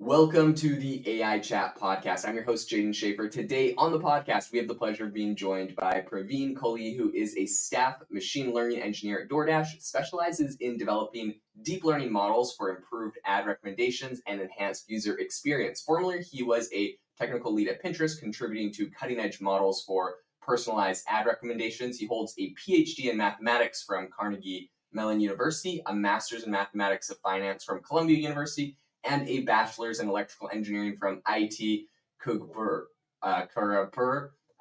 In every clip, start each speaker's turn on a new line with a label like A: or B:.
A: Welcome to the AI Chat podcast. I'm your host, Jaeden Schafer. Today on the podcast, we have the pleasure of being joined by Praveen Kolli, who is a staff machine learning engineer at DoorDash, specializes in developing deep learning models for improved ad recommendations and enhanced user experience. Formerly, he was a technical lead at Pinterest, contributing to cutting edge models for personalized ad recommendations. He holds a PhD in mathematics from Carnegie Mellon University, a master's in mathematics of finance from Columbia University, and a bachelor's in electrical engineering from IIT Kharagpur. Uh,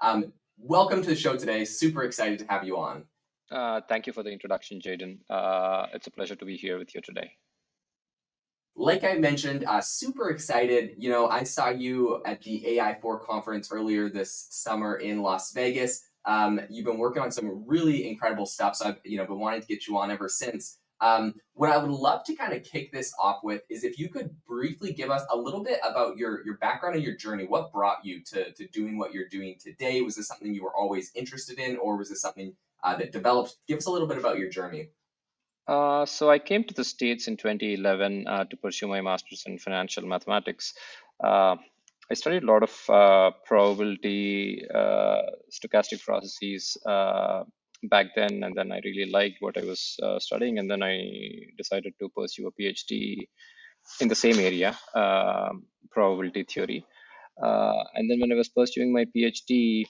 A: Um, welcome to the show today. Super excited to have you on.
B: Uh, thank you for the introduction, Jaeden. Uh, it's a pleasure to be here with you today.
A: Like I mentioned, uh, super excited. You know, I saw you at the AI4 conference earlier this summer in Las Vegas. Um, you've been working on some really incredible stuff, so I've you know been wanting to get you on ever since. Um, what I would love to kind of kick this off with is if you could briefly give us a little bit about your your background and your journey. What brought you to to doing what you're doing today? Was this something you were always interested in, or was this something uh, that developed? Give us a little bit about your journey.
B: Uh, so I came to the States in 2011 uh, to pursue my master's in financial mathematics. Uh, I studied a lot of uh, probability, uh, stochastic processes, back then and then i really liked what i was uh, studying and then i decided to pursue a phd in the same area uh, probability theory. Uh, and then when i was pursuing my phd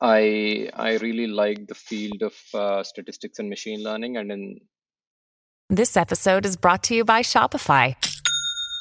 B: i i really liked the field of uh, statistics and machine learning and in
C: this episode is brought to you by shopify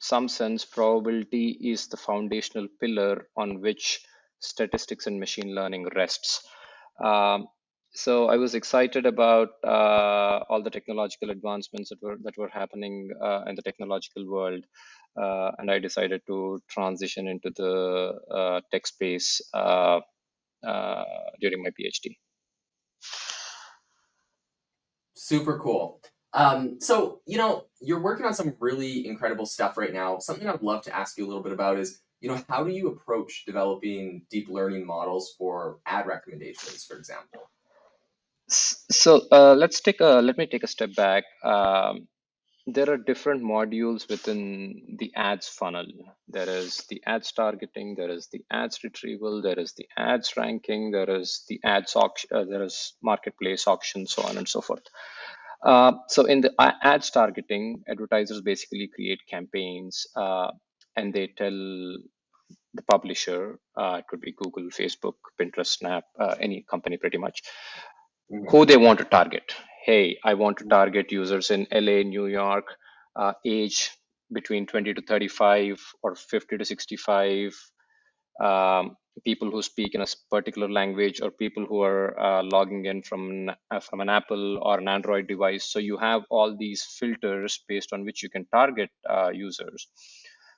B: some sense, probability is the foundational pillar on which statistics and machine learning rests. Um, so I was excited about uh, all the technological advancements that were that were happening uh, in the technological world, uh, and I decided to transition into the uh, tech space uh, uh, during my PhD.
A: Super cool. Um, so, you know, you're working on some really incredible stuff right now. Something I'd love to ask you a little bit about is, you know, how do you approach developing deep learning models for ad recommendations, for example?
B: So uh, let's take a let me take a step back. Um, there are different modules within the ads funnel. There is the ads targeting, there is the ads retrieval, there is the ads ranking, there is the ads auction, uh, there is marketplace auction, so on and so forth. Uh, so in the ads targeting, advertisers basically create campaigns uh, and they tell the publisher, uh, it could be Google, Facebook, Pinterest, Snap, uh, any company pretty much, mm-hmm. who they want to target. Hey, I want to target users in LA, New York, uh, age between 20 to 35 or 50 to 65, um, people who speak in a particular language or people who are uh, logging in from uh, from an apple or an android device. So you have all these filters based on which you can target uh, users.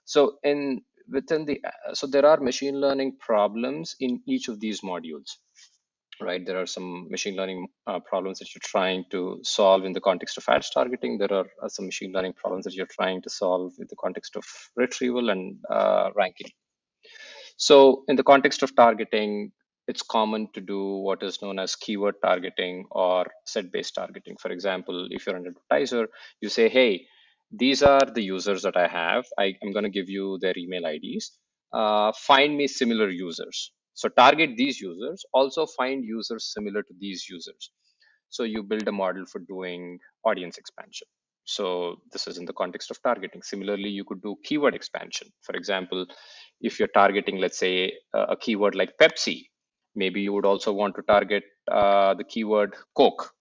B: So in within the uh, so there are machine learning problems in each of these modules right? There are some machine learning uh, problems that you're trying to solve in the context of ads targeting. There are uh, some machine learning problems that you're trying to solve in the context of retrieval and ranking so in the context of targeting, it's common to do what is known as keyword targeting or set-based targeting. For example, if you're an advertiser, you say, hey, these are the users that I have. I, am going to give you their email IDs. Uh, find me similar users. So target these users, also find users similar to these users. So you build a model for doing audience expansion. So this is in the context of targeting. Similarly, you could do keyword expansion. For example, if you're targeting, let's say, a keyword like Pepsi, maybe you would also want to target uh, the keyword Coke.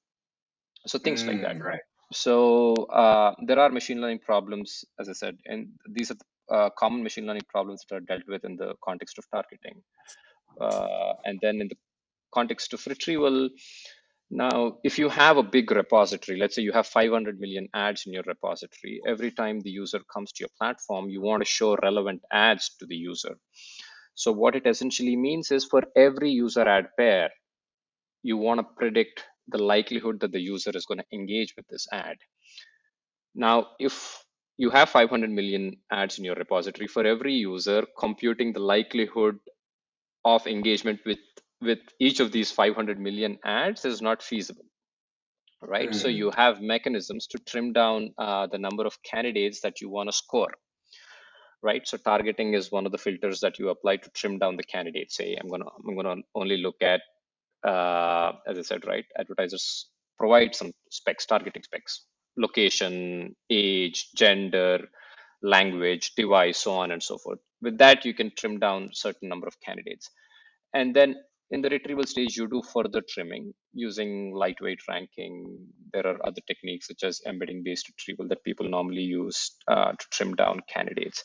B: So things mm, like that.
A: Mm, right.
B: So uh, there are machine learning problems, as I said, and these are the, uh, common machine learning problems that are dealt with in the context of targeting. Uh, and then in the context of retrieval, now, if you have a big repository, let's say you have 500 million ads in your repository, every time the user comes to your platform, you want to show relevant ads to the user. So what it essentially means is for every user ad pair, you want to predict the likelihood that the user is going to engage with this ad. Now, if you have 500 million ads in your repository, for every user, computing the likelihood of engagement with, with each of these 500 million ads is not feasible, right? Mm. So you have mechanisms to trim down uh, the number of candidates that you want to score right? So targeting is one of the filters that you apply to trim down the candidates. Say I'm gonna I'm gonna only look at uh, as I said, right? Advertisers provide some specs, targeting specs, location, age, gender, language, device, so on and so forth. With that, you can trim down certain number of candidates. And then in the retrieval stage, you do further trimming using lightweight ranking. There are other techniques such as embedding based retrieval that people normally use uh, to trim down candidates.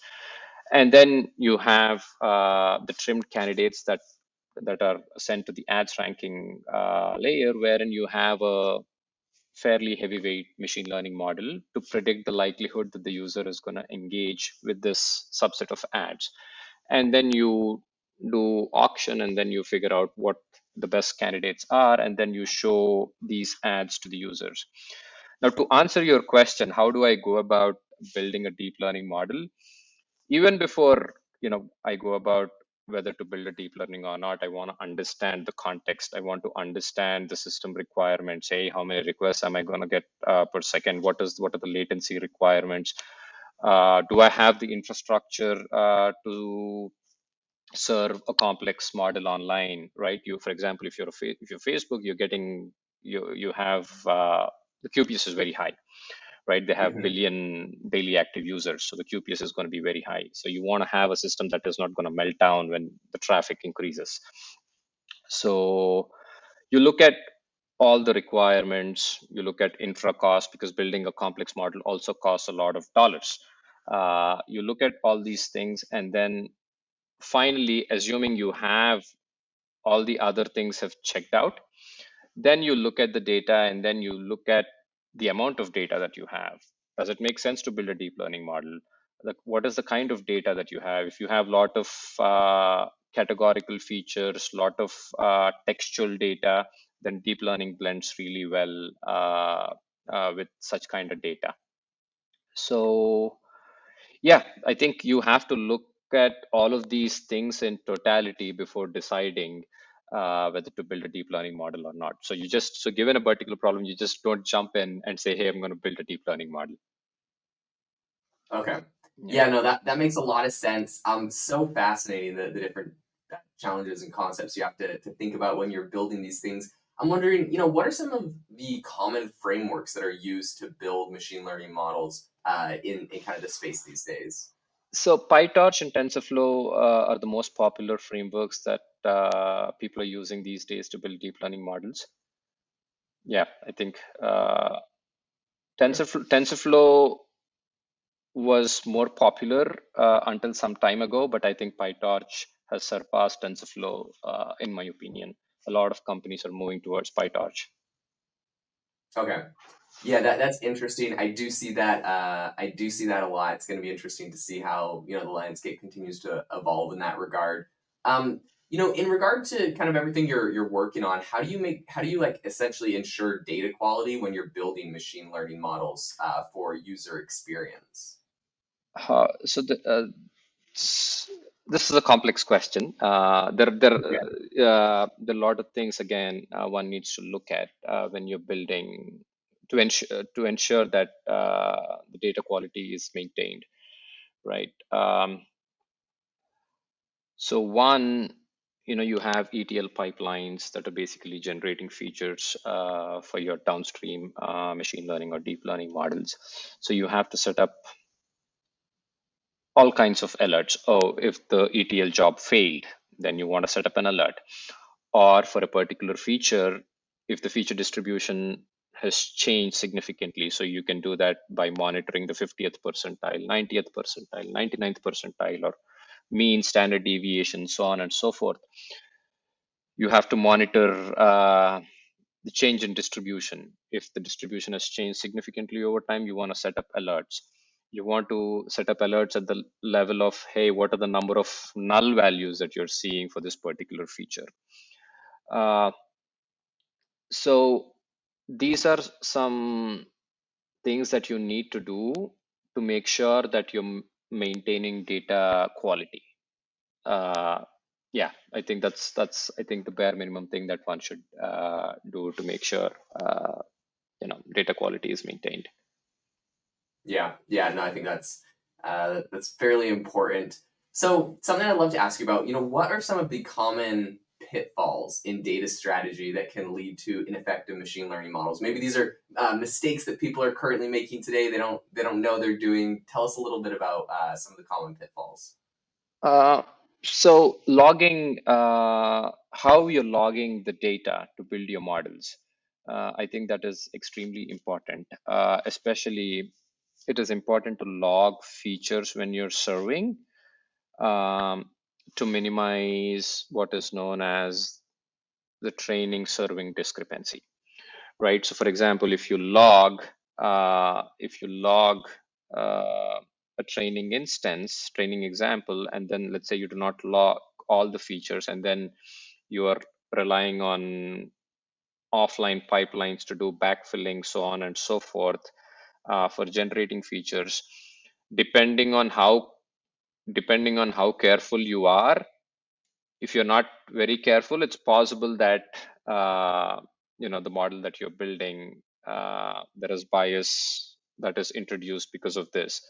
B: And then you have uh, the trimmed candidates that that are sent to the ads ranking uh, layer, wherein you have a fairly heavyweight machine learning model to predict the likelihood that the user is going to engage with this subset of ads. And then you do auction and then you figure out what the best candidates are, and then you show these ads to the users. Now, to answer your question, how do I go about building a deep learning model? Even before you know, I go about whether to build a deep learning or not i want to understand the context i want to understand the system requirements say how many requests am i going to get uh, per second what is what are the latency requirements uh, do i have the infrastructure uh, to serve a complex model online right you for example if you're a if you're facebook you're getting you you have uh, the qps is very high right? They have mm-hmm. billion daily active users, so the QPS is going to be very high. So you want to have a system that is not going to melt down when the traffic increases. So you look at all the requirements, you look at infra cost because building a complex model also costs a lot of dollars. Uh, you look at all these things and then finally, assuming you have all the other things have checked out, then you look at the data and then you look at the amount of data that you have. Does it make sense to build a deep learning model? Like, what is the kind of data that you have? If you have a lot of uh, categorical features, lot of uh, textual data, then deep learning blends really well uh, uh with such kind of data. So, yeah, I think you have to look at all of these things in totality before deciding uh, whether to build a deep learning model or not. So you just so given a particular problem, you just don't jump in and say, "Hey, I'm going to build a deep learning model."
A: Okay. Yeah. yeah, no, that that makes a lot of sense. Um, so fascinating the, the different challenges and concepts you have to, to think about when you're building these things. I'm wondering, you know, what are some of the common frameworks that are used to build machine learning models uh, in, in kind of the space these days?
B: So PyTorch and TensorFlow uh, are the most popular frameworks that uh, people are using these days to build deep learning models. Yeah, I think uh, TensorFlow, TensorFlow was more popular uh, until some time ago, but I think PyTorch has surpassed TensorFlow, uh, in my opinion. A lot of companies are moving towards PyTorch.
A: Okay. Yeah, that, that's interesting. I do see that. Uh, I do see that a lot. It's going to be interesting to see how you know the landscape continues to evolve in that regard. Um, you know, in regard to kind of everything you're you're working on, how do you make how do you like essentially ensure data quality when you're building machine learning models uh, for user experience?
B: Uh, so the, uh, this is a complex question. Uh, there, there, yeah. uh, there are a lot of things. Again, uh, one needs to look at uh, when you're building to ensure to ensure that uh, the data quality is maintained, right? Um, so one, you know, you have ETL pipelines that are basically generating features uh, for your downstream machine learning or deep learning models. So you have to set up all kinds of alerts. Oh, if the ETL job failed, then you want to set up an alert. Or for a particular feature, if the feature distribution has changed significantly. So you can do that by monitoring the 50th percentile, 90th percentile, 99th percentile, or mean standard deviation, so on and so forth. You have to monitor uh, the change in distribution. If the distribution has changed significantly over time, you want to set up alerts You want to set up alerts at the level of, hey, what are the number of null values that you're seeing for this particular feature? Uh, so these are some things that you need to do to make sure that you're maintaining data quality. Uh, yeah, I think that's that's I think the bare minimum thing that one should uh, do to make sure uh, you know data quality is maintained.
A: Yeah, yeah, no, I think that's uh, that's fairly important. So something I'd love to ask you about, you know, what are some of the common pitfalls in data strategy that can lead to ineffective machine learning models? Maybe these are uh, mistakes that people are currently making today. They don't they don't know they're doing. Tell us a little bit about uh, some of the common pitfalls.
B: Uh, so logging, uh, how you're logging the data to build your models. Uh, I think that is extremely important, uh, especially it is important to log features when you're serving um, to minimize what is known as the training serving discrepancy, right? So for example, if you log, uh, if you log uh, a training instance, training example, and then let's say you do not log all the features and then you are relying on offline pipelines to do backfilling, so on and so forth uh, for generating features. Depending on how depending on how careful you are, if you're not very careful, it's possible that uh, you know the model that you're building uh, there is bias that is introduced because of this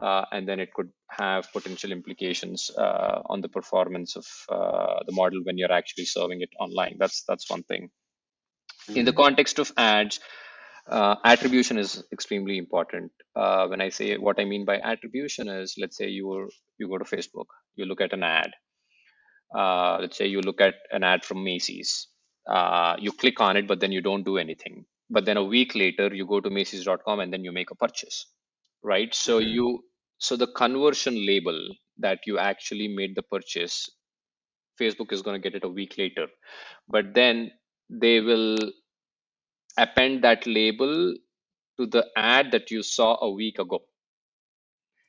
B: uh, and then it could have potential implications uh, on the performance of uh, the model when you're actually serving it online. That's that's one thing. Mm-hmm. In the mm-hmm. context of ads, uh, attribution is extremely important. Uh, when I say what I mean by attribution is, let's say you you go to Facebook, you look at an ad. Uh, let's say you look at an ad from Macy's. you click on it, but then you don't do anything. But then a week later, you go to Macy's.com and then you make a purchase right? So mm-hmm. you so the conversion label that you actually made the purchase, Facebook is going to get it a week later, but then they will append that label to the ad that you saw a week ago.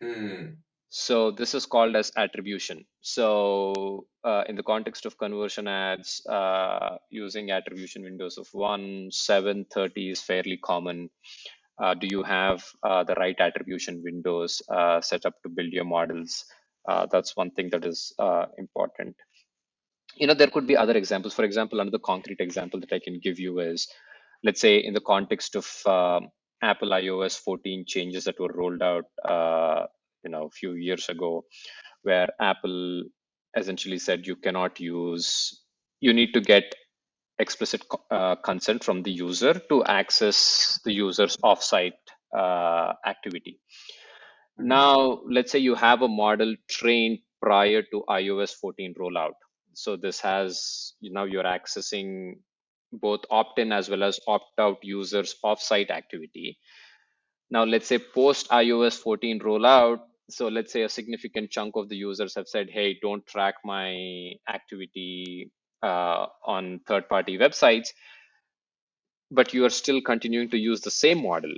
B: Mm. So this is called as attribution. So uh, in the context of conversion ads, uh, using attribution windows of 1, 7, 30 is fairly common. Uh, do you have uh, the right attribution windows uh, set up to build your models? Uh, that's one thing that is uh, important. You know, there could be other examples. For example, another concrete example that I can give you is, let's say in the context of um, Apple iOS 14 changes that were rolled out, uh, you know, a few years ago, where Apple essentially said you cannot use, you need to get explicit uh, consent from the user to access the user's offsite uh, activity. Mm-hmm. Now, let's say you have a model trained prior to iOS 14 rollout. So this has now you're accessing both opt-in as well as opt-out users off-site activity. Now, let's say post iOS 14 rollout, so let's say a significant chunk of the users have said, hey, don't track my activity uh, on third party websites, but you are still continuing to use the same model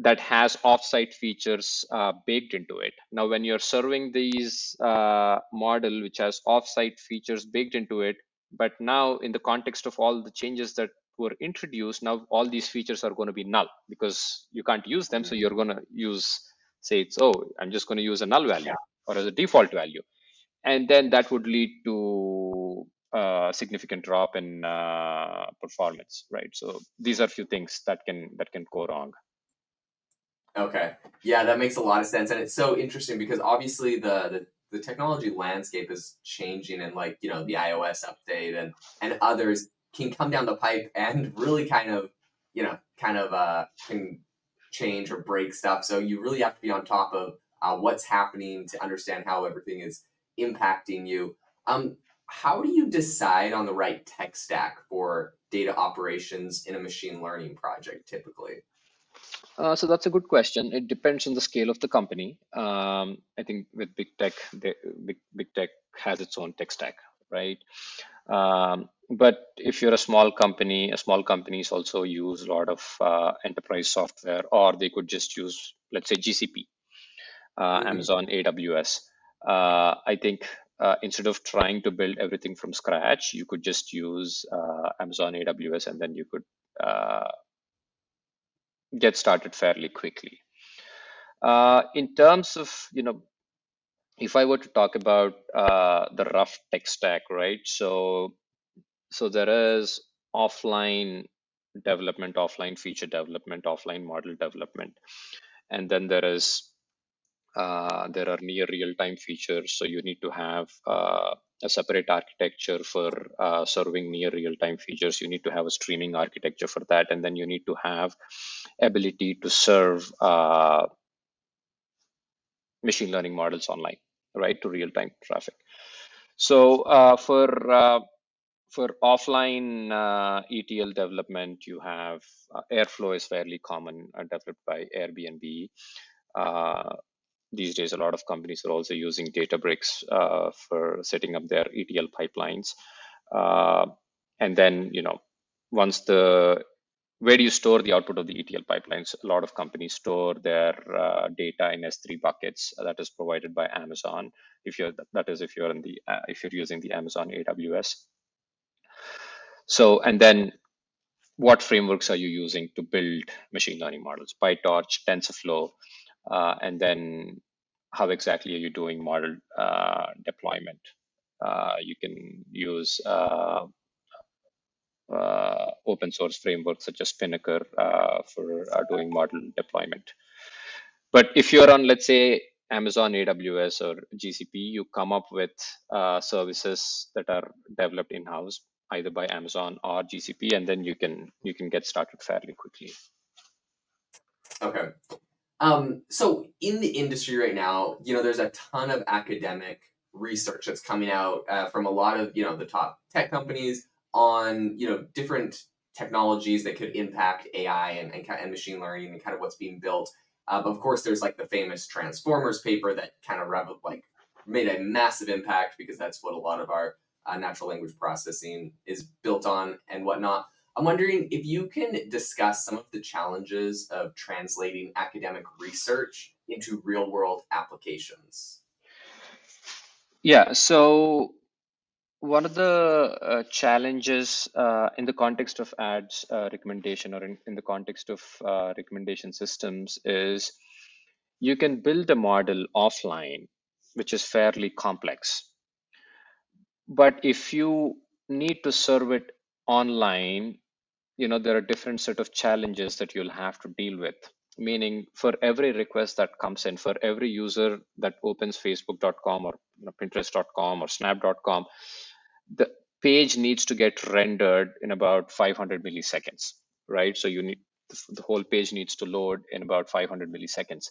B: that has offsite features uh, baked into it. Now, when you're serving these uh, model which has offsite features baked into it, but now in the context of all the changes that were introduced, now all these features are going to be null because you can't use them. So mm-hmm. you're going to use, say it's, oh, I'm just going to use a null value or as a default value. And then that would lead to a significant drop in uh, performance, right? So these are a few things that can that can go wrong.
A: Okay, yeah, that makes a lot of sense, and it's so interesting because obviously the the, the technology landscape is changing, and like you know the iOS update and and others can come down the pipe and really kind of you know kind of uh, can change or break stuff. So you really have to be on top of uh, what's happening to understand how everything is impacting you. Um, how do you decide on the right tech stack for data operations in a machine learning project typically?
B: Uh, so that's a good question. It depends on the scale of the company. Um, I think with big tech, the, big, big tech has its own tech stack, right? Um, but if you're a small company, a small companies also use a lot of uh, enterprise software, or they could just use, let's say, GCP, uh,
A: Mhm.
B: Amazon AWS. Uh, I think uh, instead of trying to build everything from scratch, you could just use uh, Amazon AWS, and then you could uh, get started fairly quickly. Uh, in terms of, you know, if I were to talk about uh, the rough tech stack, right? So, so there is offline development, offline feature development, offline model development, and then there is uh, there are near real-time features. So you need to have uh, a separate architecture for uh, serving near real-time features. You need to have a streaming architecture for that, and then you need to have ability to serve uh, machine learning models online, right, to real-time traffic. So uh, for for offline uh, ETL development, you have uh, Airflow is fairly common, uh, developed by Airbnb. These days, a lot of companies are also using Databricks uh, for setting up their ETL pipelines. Uh, and then, you know, once the where do you store the output of the ETL pipelines? A lot of companies store their uh, data in S3 buckets that is provided by Amazon. If you're that is if you're in the uh, if you're using the Amazon AWS. So and then what frameworks are you using to build machine learning models? PyTorch, TensorFlow, uh, and then how exactly are you doing model uh, deployment? Uh, you can use uh, uh, open source frameworks such as Spinnaker for doing model deployment. But if you're on, let's say, Amazon AWS or GCP, you come up with services that are developed in-house, either by Amazon or GCP, and then you can you can get started fairly quickly.
A: Okay. Um, so in the industry right now, you know, there's a ton of academic research that's coming out uh, from a lot of you know the top tech companies on you know different technologies that could impact AI and, and, and machine learning and kind of what's being built. Uh, of course, there's like the famous Transformers paper that kind of rev- like made a massive impact because that's what a lot of our uh, natural language processing is built on and whatnot. I'm wondering if you can discuss some of the challenges of translating academic research into real world applications.
B: Yeah, so one of the uh, challenges uh, in the context of ads uh, recommendation or in, in the context of uh, recommendation systems is you can build a model offline, which is fairly complex. But if you need to serve it online, you know there are different set of challenges that you'll have to deal with. Meaning for every request that comes in for every user that opens facebook.com or you know, pinterest.com or snap.com the page needs to get rendered in about 500 milliseconds right? So you need the whole page needs to load in about 500 milliseconds.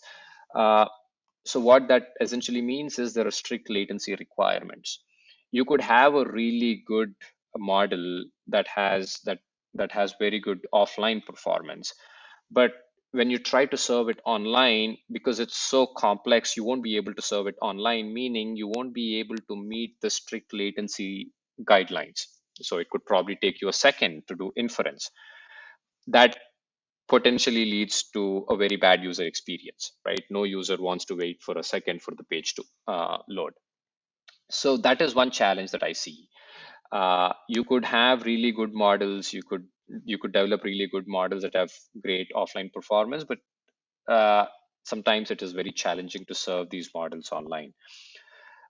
B: Uh, so what that essentially means is there are strict latency requirements. You could have a really good model that has that that has very good offline performance. But when you try to serve it online, because it's so complex, you won't be able to serve it online, meaning you won't be able to meet the strict latency guidelines. So it could probably take you a second to do inference. That potentially leads to a very bad user experience, right? No user wants to wait for a second for the page to uh, load. So that is one challenge that I see uh, you could have really good models you could you could develop really good models that have great offline performance but uh, sometimes it is very challenging to serve these models online.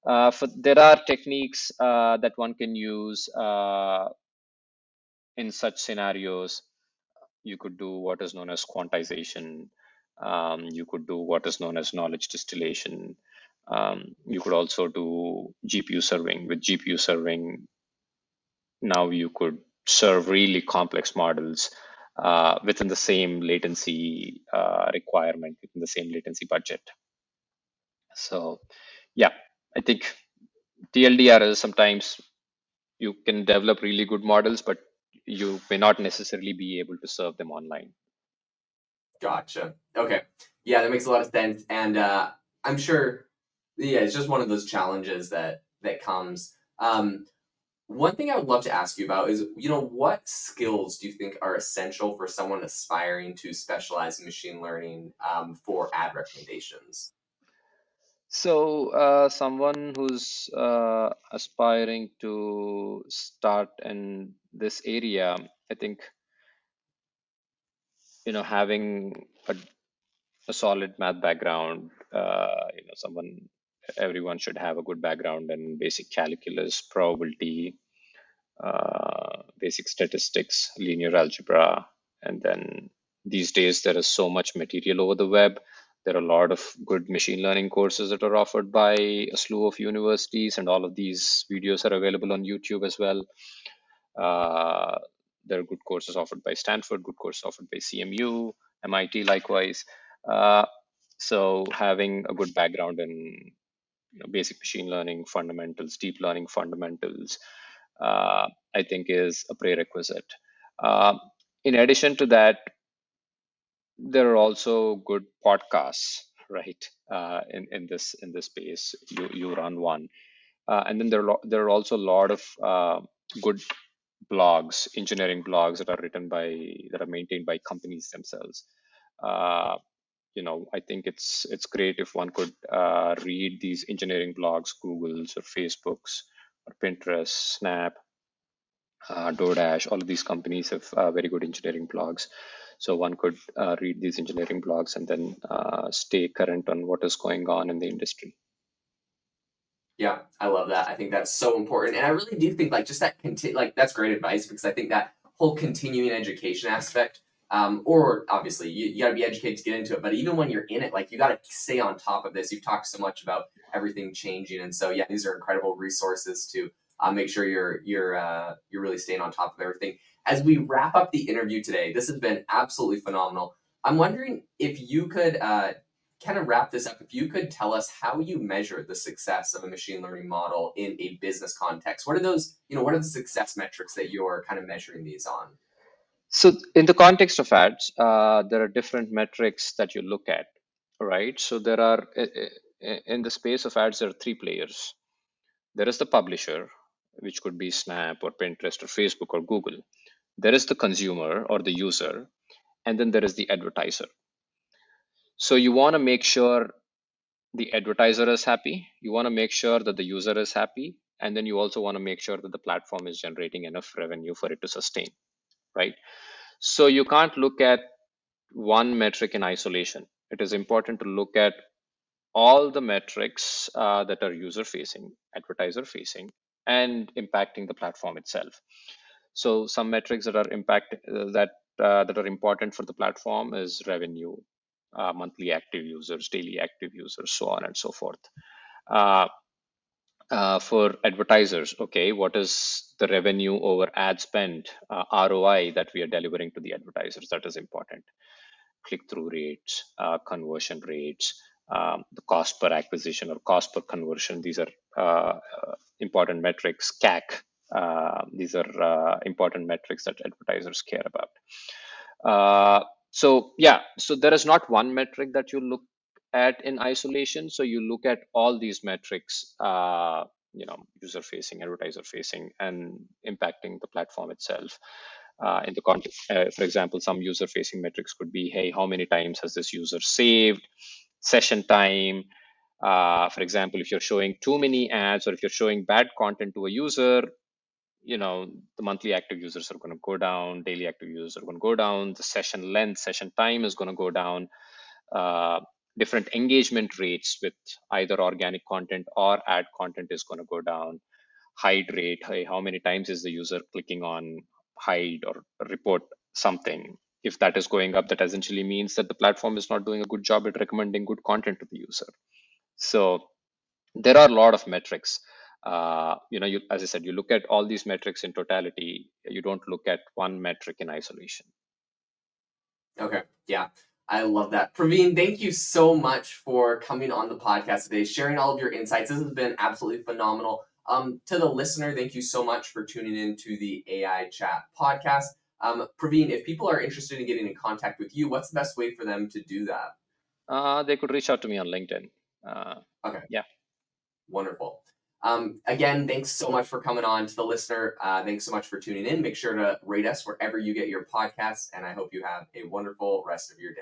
B: Uh, for, there are techniques uh, that one can use uh, in such scenarios. You could do what is known as quantization um, you could do what is known as knowledge distillation um, you could also do gpu serving. With gpu serving now you could serve really complex models uh, within the same latency uh, requirement, within the same latency budget. So, yeah, I think TLDR is sometimes you can develop really good models, but you may not necessarily be able to serve them online.
A: Gotcha. Okay. Yeah, that makes a lot of sense. And uh, I'm sure, yeah, it's just one of those challenges that that comes. Um, one thing I would love to ask you about is, you know, what skills do you think are essential for someone aspiring to specialize in machine learning um, for ad recommendations?
B: So, uh, someone who's uh, aspiring to start in this area, I think, you know, having a, a solid math background, uh, you know, someone, everyone should have a good background in basic calculus, probability, uh, basic statistics, linear algebra, and then these days there is so much material over the web there are a lot of good machine learning courses that are offered by a slew of universities, and all of these videos are available on YouTube as well. Uh, there are good courses offered by Stanford, good courses offered by CMU, MIT likewise. Uh, so having a good background in you know, basic machine learning fundamentals, deep learning fundamentals, uh, I think is a prerequisite. Uh, in addition to that, there are also good podcasts right uh, in in this in this space. You you run one. Uh, and then there are there are also a lot of uh, good blogs engineering blogs that are written by that are maintained by companies themselves. Uh, you know i think it's it's great if one could uh, read these engineering blogs google's or facebook's or pinterest snap uh, DoorDash, all of these companies have uh, very good engineering blogs. So one could uh, read these engineering blogs and then uh, stay current on what is going on in the industry.
A: Yeah, I love that. I think that's so important, and I really do think like just that conti- like that's great advice because I think that whole continuing education aspect, um, or obviously you, you got to be educated to get into it, but even when you're in it, like you got to stay on top of this. You've talked so much about everything changing, and so yeah, these are incredible resources to uh, make sure you're you're uh, you're really staying on top of everything. As we wrap up the interview today, this has been absolutely phenomenal. I'm wondering if you could uh, kind of wrap this up. If you could tell us how you measure the success of a machine learning model in a business context. What are those? You know, what are the success metrics that you're kind of measuring these on?
B: So, in the context of ads, uh, there are different metrics that you look at, right? So, there are in the space of ads, there are three players. There is the publisher, which could be Snap or Pinterest or Facebook or Google. There is the consumer or the user, and then there is the advertiser. So you want to make sure the advertiser is happy, you want to make sure that the user is happy, and then you also want to make sure that the platform is generating enough revenue for it to sustain, right? So you can't look at one metric in isolation. It is important to look at all the metrics uh, that are user facing, advertiser facing, and impacting the platform itself. So some metrics that are impact uh, that uh, that are important for the platform is revenue, uh, monthly active users, daily active users, so on and so forth. Uh, uh, for advertisers, okay, what is the revenue over ad spend uh, ROI that we are delivering to the advertisers? That is important. Click through rates, conversion rates, um, the cost per acquisition or cost per conversion. These are uh, uh important metrics. CAC. Uh, these are uh, important metrics that advertisers care about. Uh, so yeah, so there is not one metric that you look at in isolation. So you look at all these metrics. Uh, you know, user facing, advertiser facing, and impacting the platform itself. Uh, in the context, uh, for example, some user facing metrics could be, hey, how many times has this user saved? session time. Uh, for example, if you're showing too many ads or if you're showing bad content to a user, you know, the monthly active users are going to go down, daily active users are going to go down, the session length, session time is going to go down. Uh, different engagement rates with either organic content or ad content is going to go down. Hide rate, how many times is the user clicking on hide or report something? if that is going up, that essentially means that the platform is not doing a good job at recommending good content to the user. So there are a lot of metrics. Uh, you know, you, as I said, you look at all these metrics in totality. You don't look at one metric in isolation.
A: Okay, yeah, I love that. Praveen, thank you so much for coming on the podcast today, sharing all of your insights. This has been absolutely phenomenal. Um, to the listener, thank you so much for tuning in to the AI Chat podcast. Um, Praveen, if people are interested in getting in contact with you, what's the best way for them to do that?
B: Uh, they could reach out to me on LinkedIn. Uh,
A: okay.
B: Yeah.
A: Wonderful. Um, again, thanks so much for coming on to the listener. Uh, thanks so much for tuning in. Make sure to rate us wherever you get your podcasts, and I hope you have a wonderful rest of your day.